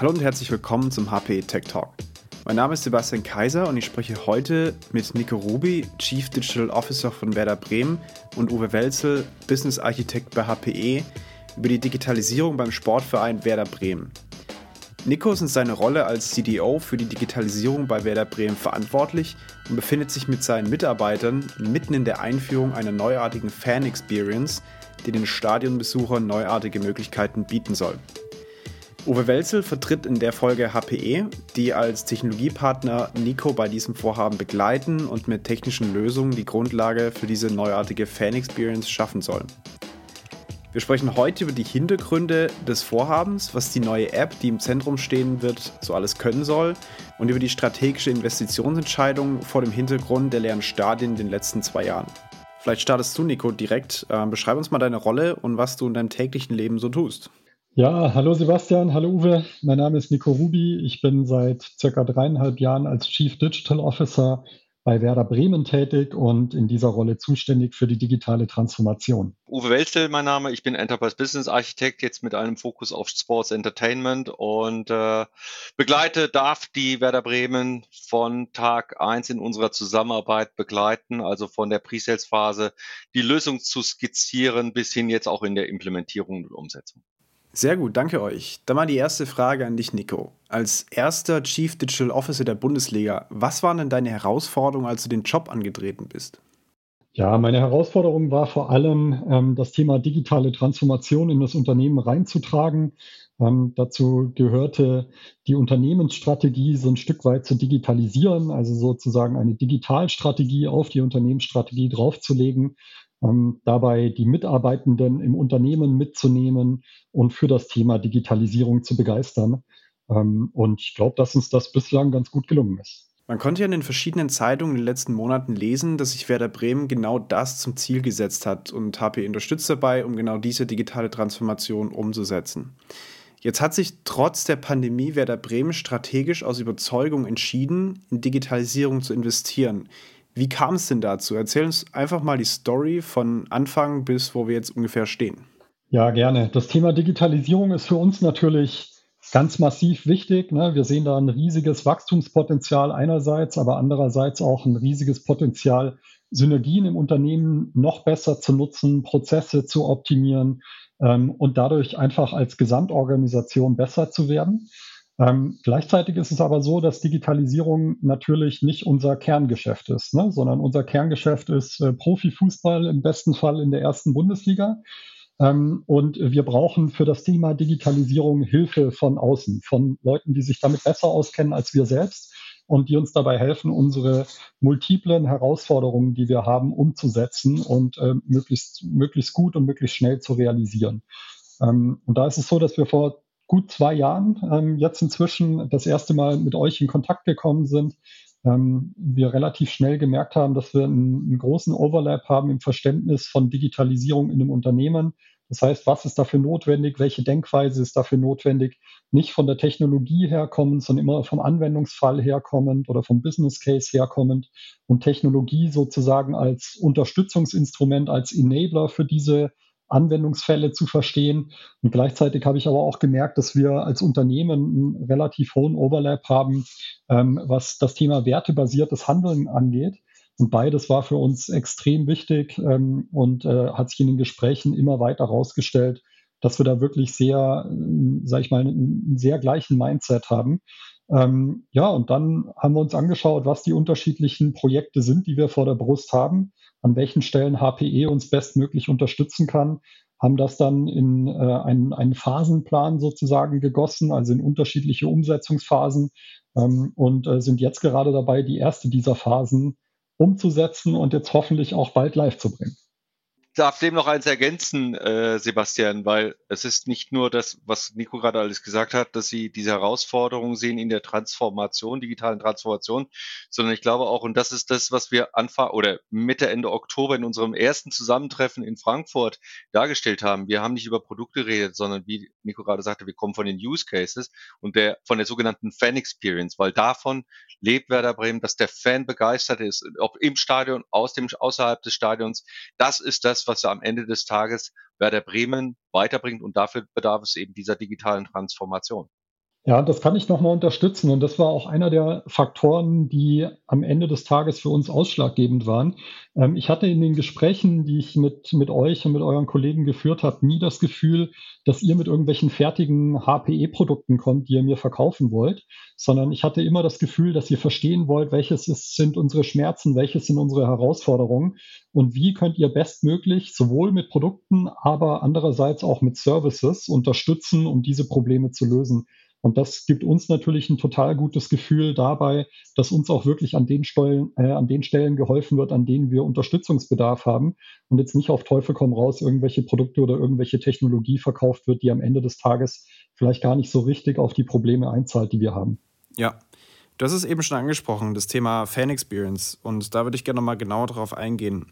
Hallo und herzlich willkommen zum HP Tech Talk. Mein Name ist Sebastian Kaiser und ich spreche heute mit Nico Ruby, Chief Digital Officer von Werder Bremen und Uwe Welzel, Business Architekt bei HPE, über die Digitalisierung beim Sportverein Werder Bremen. Nico ist in seiner Rolle als CDO für die Digitalisierung bei Werder Bremen verantwortlich und befindet sich mit seinen Mitarbeitern mitten in der Einführung einer neuartigen Fan-Experience, die den Stadionbesuchern neuartige Möglichkeiten bieten soll. Uwe Welzel vertritt in der Folge HPE, die als Technologiepartner Nico bei diesem Vorhaben begleiten und mit technischen Lösungen die Grundlage für diese neuartige Fan-Experience schaffen sollen. Wir sprechen heute über die Hintergründe des Vorhabens, was die neue App, die im Zentrum stehen wird, so alles können soll und über die strategische Investitionsentscheidung vor dem Hintergrund der leeren Stadien in den letzten zwei Jahren. Vielleicht startest du, Nico, direkt. Äh, beschreib uns mal deine Rolle und was du in deinem täglichen Leben so tust. Ja, hallo Sebastian, hallo Uwe. Mein Name ist Nico Rubi. Ich bin seit circa dreieinhalb Jahren als Chief Digital Officer bei Werder Bremen tätig und in dieser Rolle zuständig für die digitale Transformation. Uwe Welzel, mein Name. Ich bin Enterprise Business Architekt, jetzt mit einem Fokus auf Sports Entertainment und äh, begleite, darf die Werder Bremen von Tag eins in unserer Zusammenarbeit begleiten, also von der Pre-Sales-Phase die Lösung zu skizzieren bis hin jetzt auch in der Implementierung und Umsetzung. Sehr gut, danke euch. Dann mal die erste Frage an dich, Nico. Als erster Chief Digital Officer der Bundesliga, was waren denn deine Herausforderungen, als du den Job angetreten bist? Ja, meine Herausforderung war vor allem, ähm, das Thema digitale Transformation in das Unternehmen reinzutragen. Ähm, dazu gehörte die Unternehmensstrategie so ein Stück weit zu digitalisieren, also sozusagen eine Digitalstrategie auf die Unternehmensstrategie draufzulegen ähm, dabei die Mitarbeitenden im Unternehmen mitzunehmen und für das Thema Digitalisierung zu begeistern. Ähm, und ich glaube, dass uns das bislang ganz gut gelungen ist. Man konnte ja in den verschiedenen Zeitungen in den letzten Monaten lesen, dass sich Werder Bremen genau das zum Ziel gesetzt hat und HP unterstützt dabei, um genau diese digitale Transformation umzusetzen. Jetzt hat sich trotz der Pandemie Werder Bremen strategisch aus Überzeugung entschieden, in Digitalisierung zu investieren. Wie kam es denn dazu? Erzähl uns einfach mal die Story von Anfang bis wo wir jetzt ungefähr stehen. Ja, gerne. Das Thema Digitalisierung ist für uns natürlich ganz massiv wichtig. Ne? Wir sehen da ein riesiges Wachstumspotenzial einerseits, aber andererseits auch ein riesiges Potenzial, Synergien im Unternehmen noch besser zu nutzen, Prozesse zu optimieren ähm, und dadurch einfach als Gesamtorganisation besser zu werden. Ähm, gleichzeitig ist es aber so, dass Digitalisierung natürlich nicht unser Kerngeschäft ist, ne? sondern unser Kerngeschäft ist äh, Profifußball im besten Fall in der ersten Bundesliga. Ähm, und wir brauchen für das Thema Digitalisierung Hilfe von außen, von Leuten, die sich damit besser auskennen als wir selbst und die uns dabei helfen, unsere multiplen Herausforderungen, die wir haben, umzusetzen und äh, möglichst, möglichst gut und möglichst schnell zu realisieren. Ähm, und da ist es so, dass wir vor gut zwei Jahren ähm, jetzt inzwischen das erste Mal mit euch in Kontakt gekommen sind. Ähm, wir relativ schnell gemerkt haben, dass wir einen, einen, großen Overlap haben im Verständnis von Digitalisierung in einem Unternehmen. Das heißt, was ist dafür notwendig? Welche Denkweise ist dafür notwendig? Nicht von der Technologie herkommend, sondern immer vom Anwendungsfall herkommend oder vom Business Case herkommend und Technologie sozusagen als Unterstützungsinstrument, als Enabler für diese Anwendungsfälle zu verstehen. Und gleichzeitig habe ich aber auch gemerkt, dass wir als Unternehmen einen relativ hohen Overlap haben, ähm, was das Thema wertebasiertes Handeln angeht. Und beides war für uns extrem wichtig ähm, und äh, hat sich in den Gesprächen immer weiter herausgestellt, dass wir da wirklich sehr, äh, sag ich mal, einen sehr gleichen Mindset haben. Ähm, ja, und dann haben wir uns angeschaut, was die unterschiedlichen Projekte sind, die wir vor der Brust haben an welchen Stellen HPE uns bestmöglich unterstützen kann, haben das dann in äh, einen, einen Phasenplan sozusagen gegossen, also in unterschiedliche Umsetzungsphasen ähm, und äh, sind jetzt gerade dabei, die erste dieser Phasen umzusetzen und jetzt hoffentlich auch bald live zu bringen darf dem noch eins ergänzen, äh, Sebastian, weil es ist nicht nur das, was Nico gerade alles gesagt hat, dass sie diese Herausforderungen sehen in der Transformation, digitalen Transformation, sondern ich glaube auch, und das ist das, was wir Anfang oder Mitte, Ende Oktober in unserem ersten Zusammentreffen in Frankfurt dargestellt haben. Wir haben nicht über Produkte geredet, sondern wie Nico gerade sagte, wir kommen von den Use Cases und der, von der sogenannten Fan Experience, weil davon lebt Werder Bremen, dass der Fan begeistert ist, ob im Stadion, aus dem, außerhalb des Stadions. Das ist das, was am Ende des Tages Werder Bremen weiterbringt und dafür bedarf es eben dieser digitalen Transformation. Ja, das kann ich nochmal unterstützen. Und das war auch einer der Faktoren, die am Ende des Tages für uns ausschlaggebend waren. Ähm, ich hatte in den Gesprächen, die ich mit, mit euch und mit euren Kollegen geführt habe, nie das Gefühl, dass ihr mit irgendwelchen fertigen HPE-Produkten kommt, die ihr mir verkaufen wollt, sondern ich hatte immer das Gefühl, dass ihr verstehen wollt, welches ist, sind unsere Schmerzen, welches sind unsere Herausforderungen und wie könnt ihr bestmöglich sowohl mit Produkten, aber andererseits auch mit Services unterstützen, um diese Probleme zu lösen. Und das gibt uns natürlich ein total gutes Gefühl dabei, dass uns auch wirklich an den, Stellen, äh, an den Stellen geholfen wird, an denen wir Unterstützungsbedarf haben und jetzt nicht auf Teufel komm raus irgendwelche Produkte oder irgendwelche Technologie verkauft wird, die am Ende des Tages vielleicht gar nicht so richtig auf die Probleme einzahlt, die wir haben. Ja, hast es eben schon angesprochen, das Thema Fan Experience. Und da würde ich gerne nochmal genauer drauf eingehen.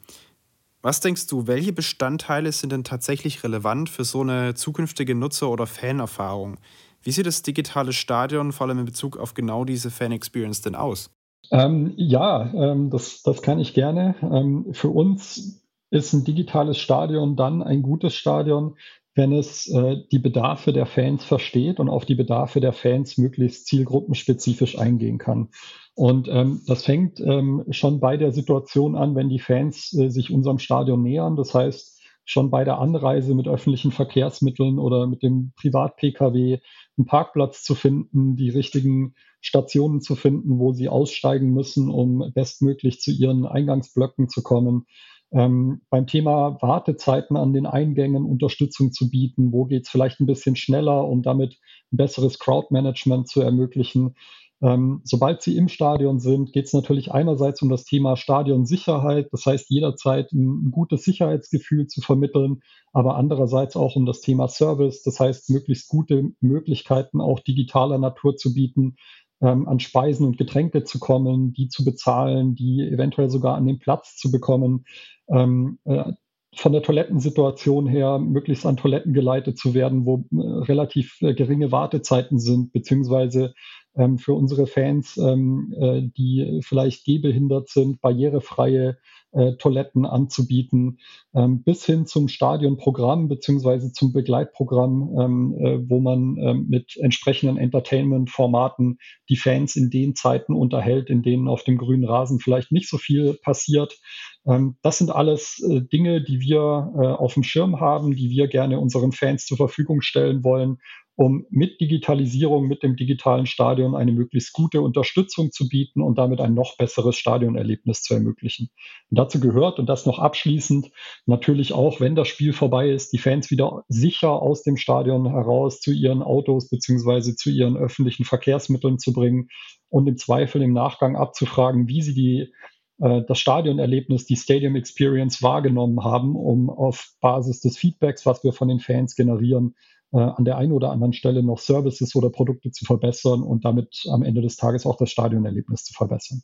Was denkst du, welche Bestandteile sind denn tatsächlich relevant für so eine zukünftige Nutzer- oder Fanerfahrung? Wie sieht das digitale Stadion vor allem in Bezug auf genau diese Fan-Experience denn aus? Ähm, ja, ähm, das, das kann ich gerne. Ähm, für uns ist ein digitales Stadion dann ein gutes Stadion, wenn es äh, die Bedarfe der Fans versteht und auf die Bedarfe der Fans möglichst zielgruppenspezifisch eingehen kann. Und ähm, das fängt ähm, schon bei der Situation an, wenn die Fans äh, sich unserem Stadion nähern. Das heißt, schon bei der Anreise mit öffentlichen Verkehrsmitteln oder mit dem Privat-Pkw einen Parkplatz zu finden, die richtigen Stationen zu finden, wo sie aussteigen müssen, um bestmöglich zu ihren Eingangsblöcken zu kommen. Ähm, beim Thema Wartezeiten an den Eingängen Unterstützung zu bieten, wo geht es vielleicht ein bisschen schneller, um damit ein besseres Crowdmanagement zu ermöglichen. Ähm, sobald sie im Stadion sind, geht es natürlich einerseits um das Thema Stadionsicherheit, das heißt jederzeit ein, ein, gutes Sicherheitsgefühl zu vermitteln, aber andererseits auch um das Thema Service, das heißt möglichst gute Möglichkeiten auch digitaler Natur zu bieten, ähm, an Speisen und Getränke zu kommen, die zu bezahlen, die eventuell sogar an den Platz zu bekommen. Ähm, äh, von der Toilettensituation her möglichst an Toiletten geleitet zu werden, wo äh, relativ äh, geringe Wartezeiten sind, beziehungsweise ähm, für unsere Fans, ähm, äh, die vielleicht gehbehindert sind, barrierefreie äh, Toiletten anzubieten, ähm, bis hin zum Stadionprogramm beziehungsweise zum Begleitprogramm, ähm, äh, wo man ähm, mit entsprechenden Entertainment-Formaten die Fans in den Zeiten unterhält, in denen auf dem grünen Rasen vielleicht nicht so viel passiert. Ähm, das sind alles äh, Dinge, die wir äh, auf dem Schirm haben, die wir gerne unseren Fans zur Verfügung stellen wollen um mit Digitalisierung, mit dem digitalen Stadion eine möglichst gute Unterstützung zu bieten und damit ein noch besseres Stadionerlebnis zu ermöglichen. Und dazu gehört, und das noch abschließend, natürlich auch, wenn das Spiel vorbei ist, die Fans wieder sicher aus dem Stadion heraus zu ihren Autos beziehungsweise zu ihren öffentlichen Verkehrsmitteln zu bringen und im Zweifel im Nachgang abzufragen, wie sie die äh, das Stadionerlebnis, die Stadium Experience wahrgenommen haben, um auf Basis des Feedbacks, was wir von den Fans generieren, äh, an der einen oder anderen Stelle noch Services oder Produkte zu verbessern und damit am Ende des Tages auch das Stadionerlebnis zu verbessern.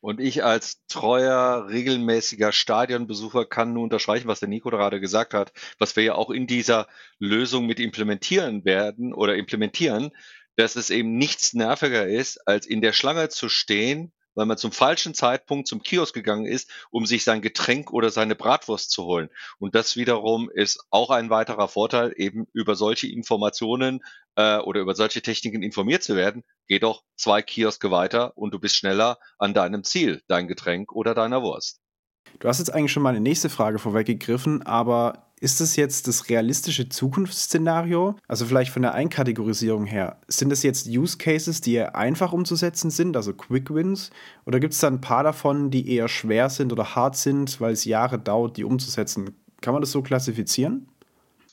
Und ich als treuer, regelmäßiger Stadionbesucher kann nur unterstreichen, was der Nico gerade gesagt hat, was wir ja auch in dieser Lösung mit implementieren werden oder implementieren, dass es eben nichts nerviger ist, als in der Schlange zu stehen weil man zum falschen Zeitpunkt zum Kiosk gegangen ist, um sich sein Getränk oder seine Bratwurst zu holen. Und das wiederum ist auch ein weiterer Vorteil, eben über solche Informationen äh, oder über solche Techniken informiert zu werden. Geh doch zwei Kioske weiter und du bist schneller an deinem Ziel, dein Getränk oder deiner Wurst. Du hast jetzt eigentlich schon mal eine nächste Frage vorweggegriffen, aber ist es jetzt das realistische Zukunftsszenario? Also vielleicht von der Einkategorisierung her. Sind es jetzt Use Cases, die eher einfach umzusetzen sind, also Quick Wins? Oder gibt es da ein paar davon, die eher schwer sind oder hart sind, weil es Jahre dauert, die umzusetzen? Kann man das so klassifizieren?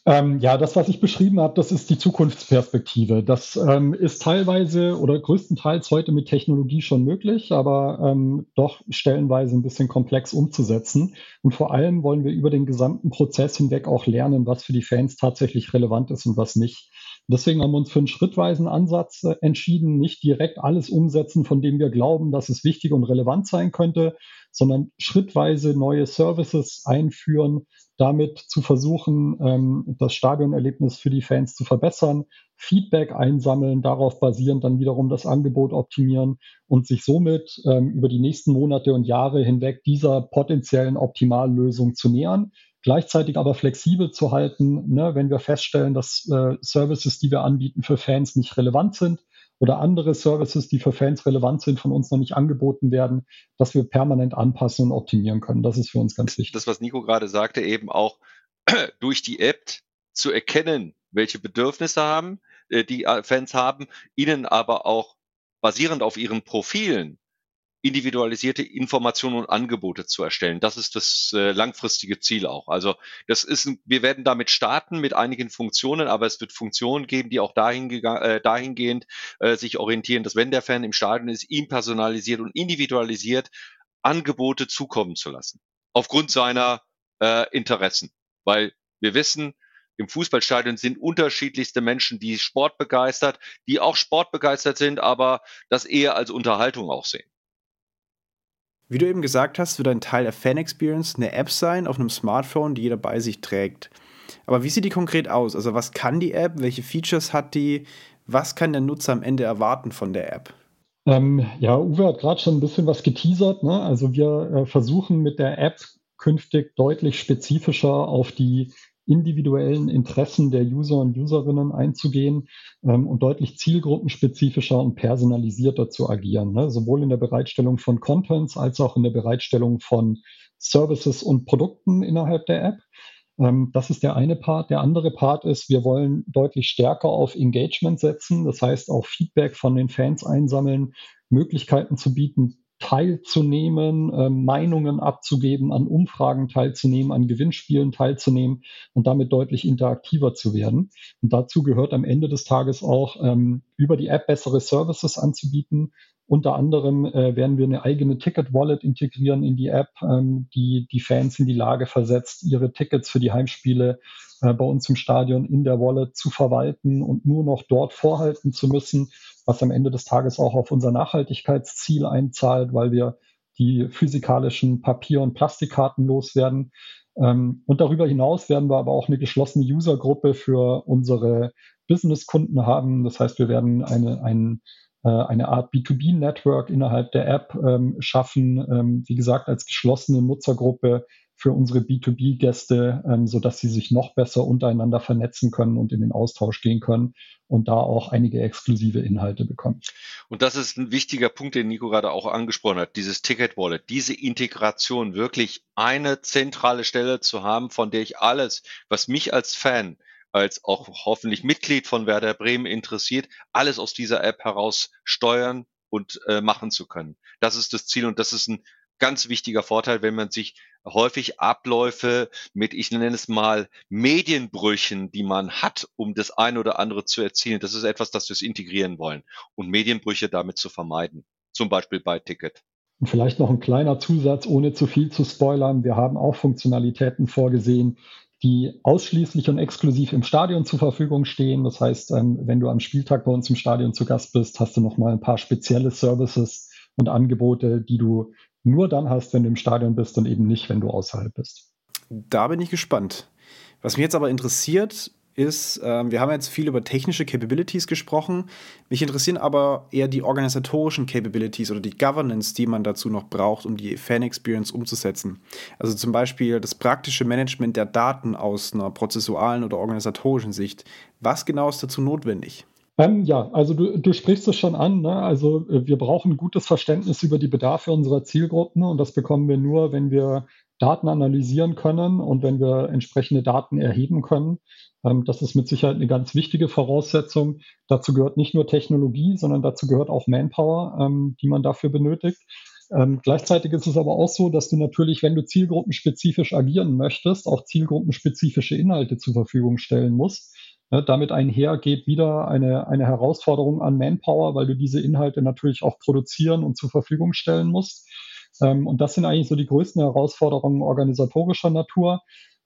Ähm, ja, das, was ich beschrieben habe, das ist die Zukunftsperspektive. Das ähm, ist teilweise oder größtenteils heute mit Technologie schon möglich, aber ähm, doch stellenweise ein bisschen komplex umzusetzen. Und vor allem wollen wir über den gesamten Prozess hinweg auch lernen, was für die Fans tatsächlich relevant ist und was nicht. Deswegen haben wir uns für einen schrittweisen Ansatz äh, entschieden, nicht direkt alles umsetzen, von dem wir glauben, dass es wichtig und relevant sein könnte, sondern schrittweise neue Services einführen, damit zu versuchen, ähm, das Stadionerlebnis für die Fans zu verbessern, Feedback einsammeln, darauf basierend dann wiederum das Angebot optimieren und sich somit ähm, über die nächsten Monate und Jahre hinweg dieser potenziellen Optimallösung zu nähern gleichzeitig aber flexibel zu halten, ne, wenn wir feststellen, dass äh, Services, die wir anbieten für Fans nicht relevant sind, oder andere Services, die für Fans relevant sind, von uns noch nicht angeboten werden, dass wir permanent anpassen und optimieren können. Das ist für uns ganz wichtig. Das, was Nico gerade sagte, eben auch durch die App zu erkennen, welche Bedürfnisse haben, äh, die äh, Fans haben, ihnen aber auch basierend auf ihren Profilen individualisierte Informationen und Angebote zu erstellen. Das ist das äh, langfristige Ziel auch. Also das ist, wir werden damit starten mit einigen Funktionen, aber es wird Funktionen geben, die auch dahin äh, dahingehend äh, sich orientieren, dass wenn der Fan im Stadion ist, ihm personalisiert und individualisiert Angebote zukommen zu lassen. Aufgrund seiner äh, Interessen. Weil wir wissen, im Fußballstadion sind unterschiedlichste Menschen, die Sport begeistert, die auch sportbegeistert sind, aber das eher als Unterhaltung auch sehen. Wie du eben gesagt hast, wird ein Teil der Fan-Experience eine App sein auf einem Smartphone, die jeder bei sich trägt. Aber wie sieht die konkret aus? Also was kann die App? Welche Features hat die? Was kann der Nutzer am Ende erwarten von der App? Ähm, ja, Uwe hat gerade schon ein bisschen was geteasert. Ne? Also wir äh, versuchen mit der App künftig deutlich spezifischer auf die individuellen Interessen der User und Userinnen einzugehen ähm, und deutlich zielgruppenspezifischer und personalisierter zu agieren, ne? sowohl in der Bereitstellung von Contents als auch in der Bereitstellung von Services und Produkten innerhalb der App. Ähm, das ist der eine Part. Der andere Part ist, wir wollen deutlich stärker auf Engagement setzen, das heißt auch Feedback von den Fans einsammeln, Möglichkeiten zu bieten, teilzunehmen, äh, Meinungen abzugeben, an Umfragen teilzunehmen, an Gewinnspielen teilzunehmen und damit deutlich interaktiver zu werden. Und dazu gehört am Ende des Tages auch, ähm, über die App bessere Services anzubieten. Unter anderem äh, werden wir eine eigene Ticket-Wallet integrieren in die App, ähm, die die Fans in die Lage versetzt, ihre Tickets für die Heimspiele äh, bei uns im Stadion in der Wallet zu verwalten und nur noch dort vorhalten zu müssen was am Ende des Tages auch auf unser Nachhaltigkeitsziel einzahlt, weil wir die physikalischen Papier- und Plastikkarten loswerden. Ähm, und darüber hinaus werden wir aber auch eine geschlossene Usergruppe für unsere Business-Kunden haben. Das heißt, wir werden eine, ein, äh, eine Art B2B-Network innerhalb der App ähm, schaffen, ähm, wie gesagt, als geschlossene Nutzergruppe für unsere B2B-Gäste, ähm, sodass sie sich noch besser untereinander vernetzen können und in den Austausch gehen können und da auch einige exklusive Inhalte bekommen. Und das ist ein wichtiger Punkt, den Nico gerade auch angesprochen hat, dieses Ticket Wallet, diese Integration, wirklich eine zentrale Stelle zu haben, von der ich alles, was mich als Fan als auch hoffentlich Mitglied von Werder Bremen interessiert, alles aus dieser App heraus steuern und äh, machen zu können. Das ist das Ziel und das ist ein ganz wichtiger Vorteil, wenn man sich häufig Abläufe mit, ich nenne es mal, Medienbrüchen, die man hat, um das eine oder andere zu erzielen. Das ist etwas, das wir integrieren wollen und Medienbrüche damit zu vermeiden. Zum Beispiel bei Ticket. Und vielleicht noch ein kleiner Zusatz, ohne zu viel zu spoilern. Wir haben auch Funktionalitäten vorgesehen, die ausschließlich und exklusiv im Stadion zur Verfügung stehen. Das heißt, ähm, wenn du am Spieltag bei uns im Stadion zu Gast bist, hast du noch mal ein paar spezielle Services und Angebote, die du nur dann hast, wenn du im Stadion bist und eben nicht, wenn du außerhalb bist. Da bin ich gespannt. Was mich jetzt aber interessiert, ist, äh, wir haben jetzt viel über technische Capabilities gesprochen. Mich interessieren aber eher die organisatorischen Capabilities oder die Governance, die man dazu noch braucht, um die Fan-Experience umzusetzen. Also zum Beispiel das praktische Management der Daten aus einer prozessualen oder organisatorischen Sicht. Was genau ist dazu notwendig? Ähm, ja, also du, du sprichst es schon an. Ne? Also äh, wir brauchen gutes Verständnis über die Bedarfe unserer Zielgruppen und das bekommen wir nur, wenn wir Daten analysieren können und wenn wir entsprechende Daten erheben können. Ähm, das ist mit Sicherheit eine ganz wichtige Voraussetzung. Dazu gehört nicht nur Technologie, sondern dazu gehört auch Manpower, ähm, die man dafür benötigt. Ähm, gleichzeitig ist es aber auch so, dass du natürlich, wenn du zielgruppenspezifisch agieren möchtest, auch zielgruppenspezifische Inhalte zur Verfügung stellen musst. Ne, damit einher geht wieder eine, eine Herausforderung an Manpower, weil du diese Inhalte natürlich auch produzieren und zur Verfügung stellen musst. Ähm, und das sind eigentlich so die größten Herausforderungen organisatorischer Natur.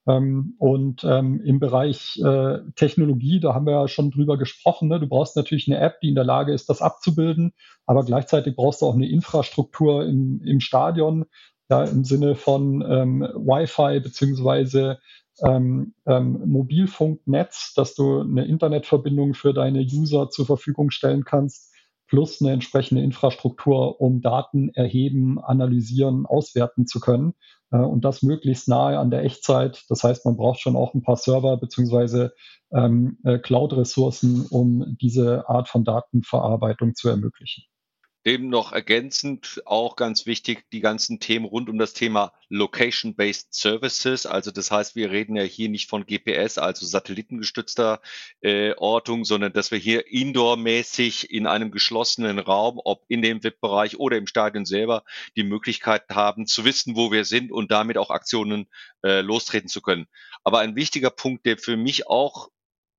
Ähm, und ähm, im Bereich äh, Technologie, da haben wir ja schon drüber gesprochen, ne? du brauchst natürlich eine App, die in der Lage ist, das abzubilden, aber gleichzeitig brauchst du auch eine Infrastruktur im, im Stadion, ja, im Sinne von ähm, Wi-Fi beziehungsweise ähm, ähm, Mobilfunknetz, dass du eine Internetverbindung für deine User zur Verfügung stellen kannst, plus eine entsprechende Infrastruktur, um Daten erheben, analysieren, auswerten zu können. äh, und das möglichst nahe an der Echtzeit. Das heißt, man braucht schon auch ein paar Server beziehungsweise ähm, äh, Cloud-Ressourcen, um diese Art von Datenverarbeitung zu ermöglichen. Dem noch ergänzend auch ganz wichtig, die ganzen Themen rund um das Thema Location-Based Services. Also das heißt, wir reden ja hier nicht von GPS, also satellitengestützter äh, Ortung, sondern dass wir hier indoor-mäßig in einem geschlossenen Raum, ob in dem VIP-Bereich oder im Stadion selber, die Möglichkeit haben zu wissen, wo wir sind und damit auch Aktionen äh, lostreten zu können. Aber ein wichtiger Punkt, der für mich auch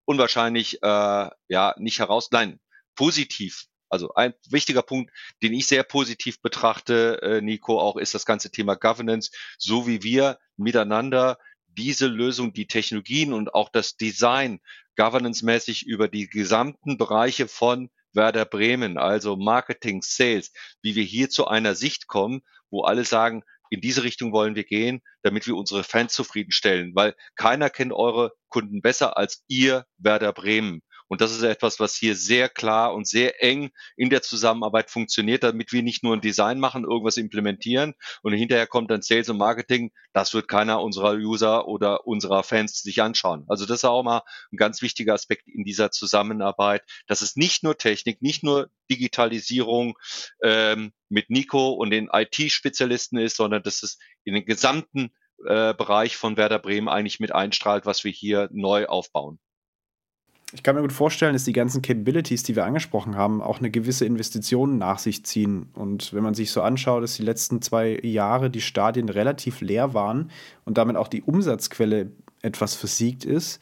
unwahrscheinlich äh, ja nicht heraus, nein, positiv also ein wichtiger Punkt, den ich sehr positiv betrachte, äh, Nico, auch ist das ganze Thema Governance, so wie wir miteinander diese Lösung, die Technologien und auch das Design governance-mäßig über die gesamten Bereiche von Werder Bremen, also Marketing, Sales, wie wir hier zu einer Sicht kommen, wo alle sagen, in diese Richtung wollen wir gehen, damit wir unsere Fans zufriedenstellen, weil keiner kennt eure Kunden besser als ihr Werder Bremen. Und das ist etwas, was hier sehr klar und sehr eng in der Zusammenarbeit funktioniert, damit wir nicht nur ein Design machen, irgendwas implementieren und hinterher kommt dann Sales und Marketing. Das wird keiner unserer User oder unserer Fans sich anschauen. Also das ist auch mal ein ganz wichtiger Aspekt in dieser Zusammenarbeit, dass es nicht nur Technik, nicht nur Digitalisierung ähm, mit Nico und den IT-Spezialisten ist, sondern dass es in den gesamten äh, Bereich von Werder Bremen eigentlich mit einstrahlt, was wir hier neu aufbauen. Ich kann mir gut vorstellen, dass die ganzen Capabilities, die wir angesprochen haben, auch eine gewisse Investition nach sich ziehen. Und wenn man sich so anschaut, dass die letzten zwei Jahre die Stadien relativ leer waren und damit auch die Umsatzquelle etwas versiegt ist,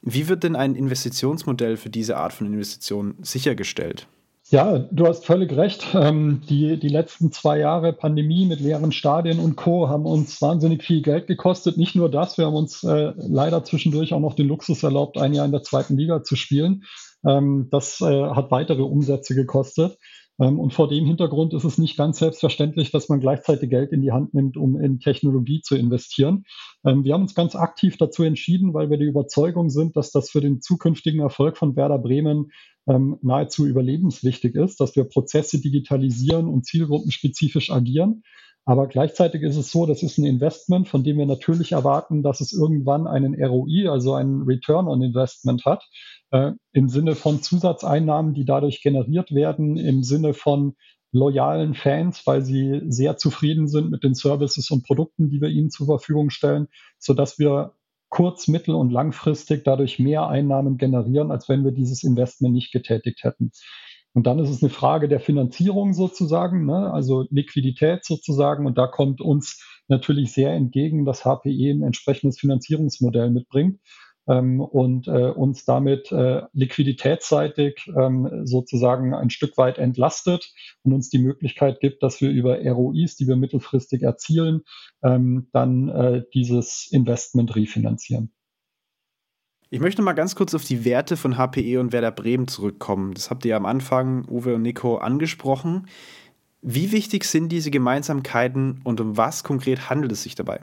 wie wird denn ein Investitionsmodell für diese Art von Investitionen sichergestellt? Ja, du hast völlig recht. Ähm, die, die letzten zwei Jahre Pandemie mit leeren Stadien und Co. haben uns wahnsinnig viel Geld gekostet. Nicht nur das, wir haben uns äh, leider zwischendurch auch noch den Luxus erlaubt, ein Jahr in der zweiten Liga zu spielen. Ähm, das äh, hat weitere Umsätze gekostet. Ähm, und vor dem Hintergrund ist es nicht ganz selbstverständlich, dass man gleichzeitig Geld in die Hand nimmt, um in Technologie zu investieren. Ähm, wir haben uns ganz aktiv dazu entschieden, weil wir die Überzeugung sind, dass das für den zukünftigen Erfolg von Werder Bremen ähm, nahezu überlebenswichtig ist, dass wir Prozesse digitalisieren und zielgruppenspezifisch agieren. Aber gleichzeitig ist es so, das ist ein Investment, von dem wir natürlich erwarten, dass es irgendwann einen ROI, also einen Return on Investment hat äh, im Sinne von Zusatzeinnahmen, die dadurch generiert werden, im Sinne von loyalen Fans, weil sie sehr zufrieden sind mit den Services und Produkten, die wir ihnen zur Verfügung stellen, so dass wir kurz-, mittel- und langfristig dadurch mehr Einnahmen generieren, als wenn wir dieses Investment nicht getätigt hätten. Und dann ist es eine Frage der Finanzierung sozusagen, ne? also Liquidität sozusagen. Und da kommt uns natürlich sehr entgegen, dass HPE ein entsprechendes Finanzierungsmodell mitbringt und äh, uns damit äh, liquiditätsseitig ähm, sozusagen ein Stück weit entlastet und uns die Möglichkeit gibt, dass wir über ROIs, die wir mittelfristig erzielen, ähm, dann äh, dieses Investment refinanzieren. Ich möchte mal ganz kurz auf die Werte von HPE und Werder Bremen zurückkommen. Das habt ihr am Anfang, Uwe und Nico, angesprochen. Wie wichtig sind diese Gemeinsamkeiten und um was konkret handelt es sich dabei?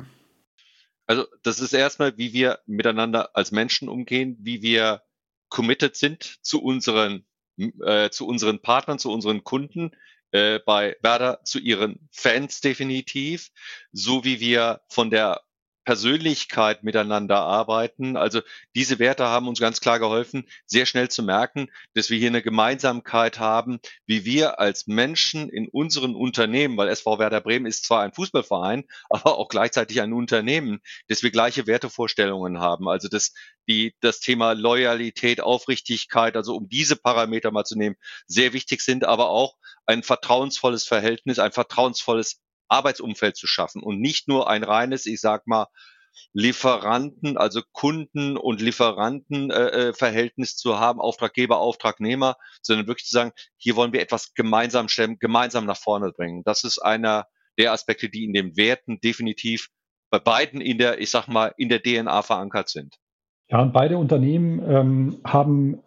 Also das ist erstmal, wie wir miteinander als Menschen umgehen, wie wir committed sind zu unseren, äh, zu unseren Partnern, zu unseren Kunden, äh, bei Werder zu ihren Fans definitiv, so wie wir von der Persönlichkeit miteinander arbeiten. Also diese Werte haben uns ganz klar geholfen, sehr schnell zu merken, dass wir hier eine Gemeinsamkeit haben, wie wir als Menschen in unseren Unternehmen, weil SV Werder Bremen ist zwar ein Fußballverein, aber auch gleichzeitig ein Unternehmen, dass wir gleiche Wertevorstellungen haben. Also dass die, das Thema Loyalität, Aufrichtigkeit, also um diese Parameter mal zu nehmen, sehr wichtig sind, aber auch ein vertrauensvolles Verhältnis, ein vertrauensvolles Arbeitsumfeld zu schaffen und nicht nur ein reines, ich sag mal, Lieferanten, also Kunden und Lieferantenverhältnis äh, zu haben, Auftraggeber, Auftragnehmer, sondern wirklich zu sagen, hier wollen wir etwas gemeinsam stellen, gemeinsam nach vorne bringen. Das ist einer der Aspekte, die in den Werten definitiv bei beiden in der, ich sag mal, in der DNA verankert sind. Ja, und beide Unternehmen ähm, haben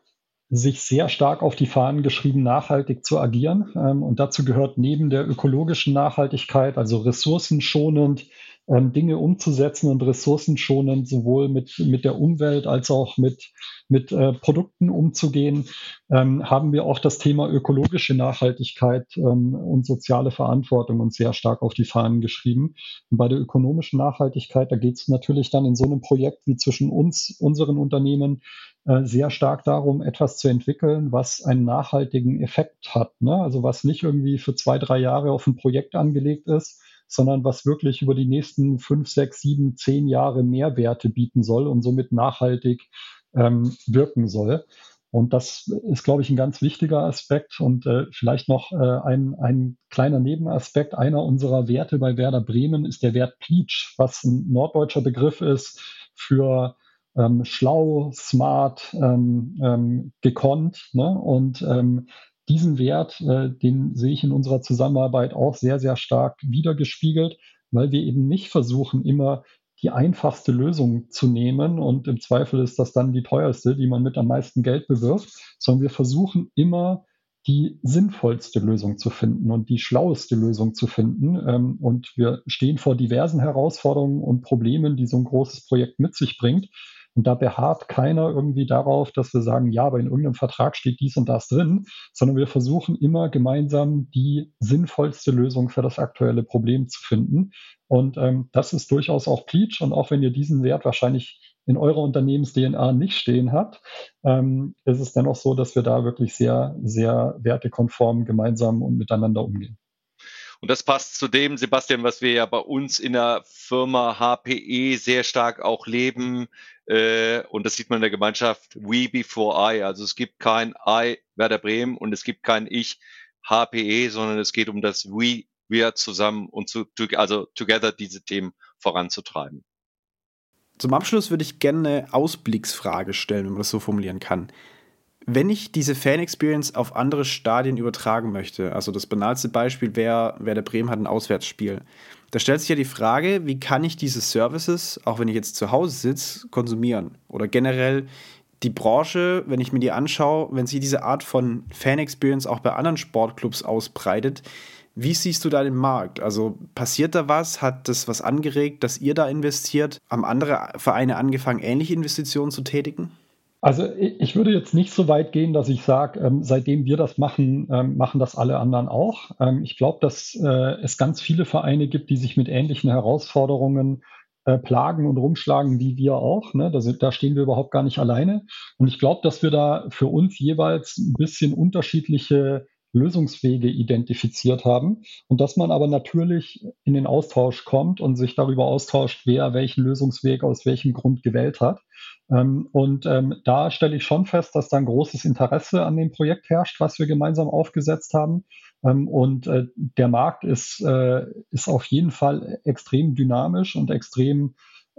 sich sehr stark auf die Fahnen geschrieben, nachhaltig zu agieren. Ähm, und dazu gehört neben der ökologischen Nachhaltigkeit, also ressourcenschonend, ähm, Dinge umzusetzen und ressourcenschonend sowohl mit, mit der Umwelt als auch mit, mit äh, Produkten umzugehen, ähm, haben wir auch das Thema ökologische Nachhaltigkeit ähm, und soziale Verantwortung uns sehr stark auf die Fahnen geschrieben. Und bei der ökonomischen Nachhaltigkeit, da geht es natürlich dann in so einem Projekt wie zwischen uns, unseren Unternehmen, äh, sehr stark darum, etwas zu entwickeln, was einen nachhaltigen Effekt hat. Ne? Also was nicht irgendwie für zwei, drei Jahre auf ein Projekt angelegt ist, sondern was wirklich über die nächsten fünf, sechs, sieben, zehn Jahre Mehrwerte bieten soll und somit nachhaltig ähm, wirken soll. Und das ist, glaube ich, ein ganz wichtiger Aspekt und äh, vielleicht noch äh, ein, ein kleiner Nebenaspekt. Einer unserer Werte bei Werder Bremen ist der Wert Pleach, was ein norddeutscher Begriff ist für ähm, schlau, smart, ähm, ähm, gekonnt. Ne? Und ähm, diesen Wert, äh, den sehe ich in unserer Zusammenarbeit auch sehr, sehr stark wiedergespiegelt, weil wir eben nicht versuchen, immer die einfachste Lösung zu nehmen und im Zweifel ist das dann die teuerste, die man mit am meisten Geld bewirft, sondern wir versuchen immer die sinnvollste Lösung zu finden und die schlaueste Lösung zu finden. Ähm, und wir stehen vor diversen Herausforderungen und Problemen, die so ein großes Projekt mit sich bringt. Und da beharrt keiner irgendwie darauf, dass wir sagen, ja, aber in irgendeinem Vertrag steht dies und das drin, sondern wir versuchen immer gemeinsam die sinnvollste Lösung für das aktuelle Problem zu finden. Und ähm, das ist durchaus auch Pleach. Und auch wenn ihr diesen Wert wahrscheinlich in eurer Unternehmens-DNA nicht stehen habt, ähm, ist es dennoch so, dass wir da wirklich sehr, sehr wertekonform gemeinsam und miteinander umgehen. Und das passt zu dem, Sebastian, was wir ja bei uns in der Firma HPE sehr stark auch leben. Äh, und das sieht man in der Gemeinschaft We Before I. Also es gibt kein I Werder Bremen und es gibt kein Ich HPE, sondern es geht um das We, wir zusammen und zu, also together diese Themen voranzutreiben. Zum Abschluss würde ich gerne eine Ausblicksfrage stellen, wenn man das so formulieren kann wenn ich diese Fan-Experience auf andere Stadien übertragen möchte, also das banalste Beispiel wäre, Werder Bremen hat ein Auswärtsspiel, da stellt sich ja die Frage, wie kann ich diese Services, auch wenn ich jetzt zu Hause sitze, konsumieren? Oder generell die Branche, wenn ich mir die anschaue, wenn sie diese Art von Fan-Experience auch bei anderen Sportclubs ausbreitet, wie siehst du da den Markt? Also passiert da was? Hat das was angeregt, dass ihr da investiert? Haben andere Vereine angefangen, ähnliche Investitionen zu tätigen? Also ich würde jetzt nicht so weit gehen, dass ich sage, ähm, seitdem wir das machen, ähm, machen das alle anderen auch. Ähm, ich glaube, dass äh, es ganz viele Vereine gibt, die sich mit ähnlichen Herausforderungen äh, plagen und rumschlagen wie wir auch. Ne? Da, da stehen wir überhaupt gar nicht alleine. Und ich glaube, dass wir da für uns jeweils ein bisschen unterschiedliche Lösungswege identifiziert haben und dass man aber natürlich in den Austausch kommt und sich darüber austauscht, wer welchen Lösungsweg aus welchem Grund gewählt hat. Ähm, und ähm, da stelle ich schon fest, dass da ein großes Interesse an dem Projekt herrscht, was wir gemeinsam aufgesetzt haben. Ähm, und äh, der Markt ist, äh, ist auf jeden Fall extrem dynamisch und extrem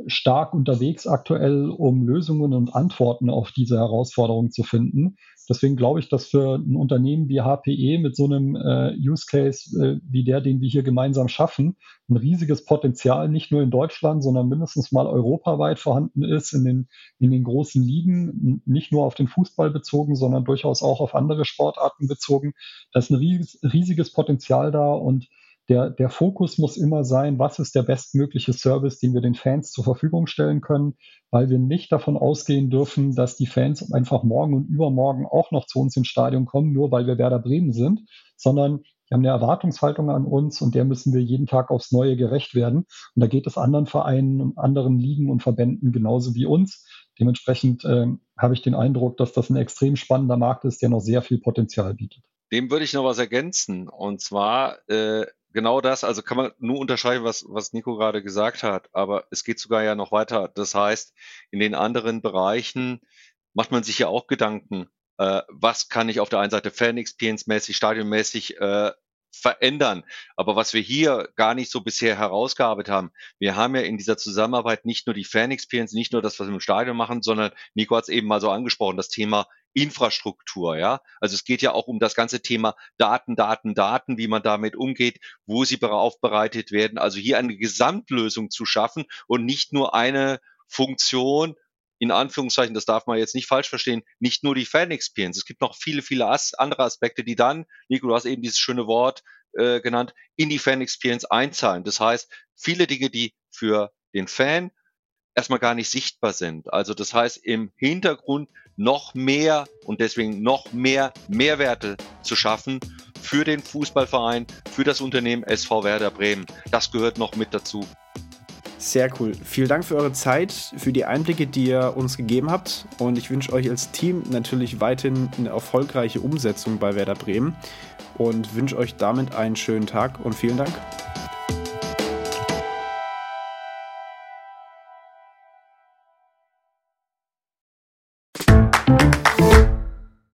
stark unterwegs aktuell, um Lösungen und Antworten auf diese Herausforderungen zu finden. Deswegen glaube ich, dass für ein Unternehmen wie HPE mit so einem äh, Use Case äh, wie der, den wir hier gemeinsam schaffen, ein riesiges Potenzial nicht nur in Deutschland, sondern mindestens mal europaweit vorhanden ist, in den, in den großen Ligen, nicht nur auf den Fußball bezogen, sondern durchaus auch auf andere Sportarten bezogen. Da ist ein riesiges Potenzial da und der, der Fokus muss immer sein, was ist der bestmögliche Service, den wir den Fans zur Verfügung stellen können, weil wir nicht davon ausgehen dürfen, dass die Fans einfach morgen und übermorgen auch noch zu uns ins Stadion kommen, nur weil wir Werder Bremen sind, sondern wir haben eine Erwartungshaltung an uns und der müssen wir jeden Tag aufs Neue gerecht werden. Und da geht es anderen Vereinen, anderen Ligen und Verbänden genauso wie uns. Dementsprechend äh, habe ich den Eindruck, dass das ein extrem spannender Markt ist, der noch sehr viel Potenzial bietet. Dem würde ich noch was ergänzen. Und zwar äh, genau das, also kann man nur unterscheiden, was, was Nico gerade gesagt hat, aber es geht sogar ja noch weiter. Das heißt, in den anderen Bereichen macht man sich ja auch Gedanken, äh, was kann ich auf der einen Seite Fan-Experience-mäßig, stadionmäßig äh, verändern. Aber was wir hier gar nicht so bisher herausgearbeitet haben, wir haben ja in dieser Zusammenarbeit nicht nur die Fan-Experience, nicht nur das, was wir im Stadion machen, sondern Nico hat es eben mal so angesprochen, das Thema Infrastruktur, ja. Also es geht ja auch um das ganze Thema Daten, Daten, Daten, wie man damit umgeht, wo sie aufbereitet werden. Also hier eine Gesamtlösung zu schaffen und nicht nur eine Funktion, in Anführungszeichen, das darf man jetzt nicht falsch verstehen, nicht nur die Fan-Experience. Es gibt noch viele, viele As andere Aspekte, die dann, Nico, du hast eben dieses schöne Wort äh, genannt, in die Fan-Experience einzahlen. Das heißt, viele Dinge, die für den Fan erstmal gar nicht sichtbar sind. Also das heißt, im Hintergrund noch mehr und deswegen noch mehr Mehrwerte zu schaffen für den Fußballverein, für das Unternehmen SV Werder Bremen. Das gehört noch mit dazu. Sehr cool. Vielen Dank für eure Zeit, für die Einblicke, die ihr uns gegeben habt. Und ich wünsche euch als Team natürlich weiterhin eine erfolgreiche Umsetzung bei Werder Bremen und wünsche euch damit einen schönen Tag und vielen Dank.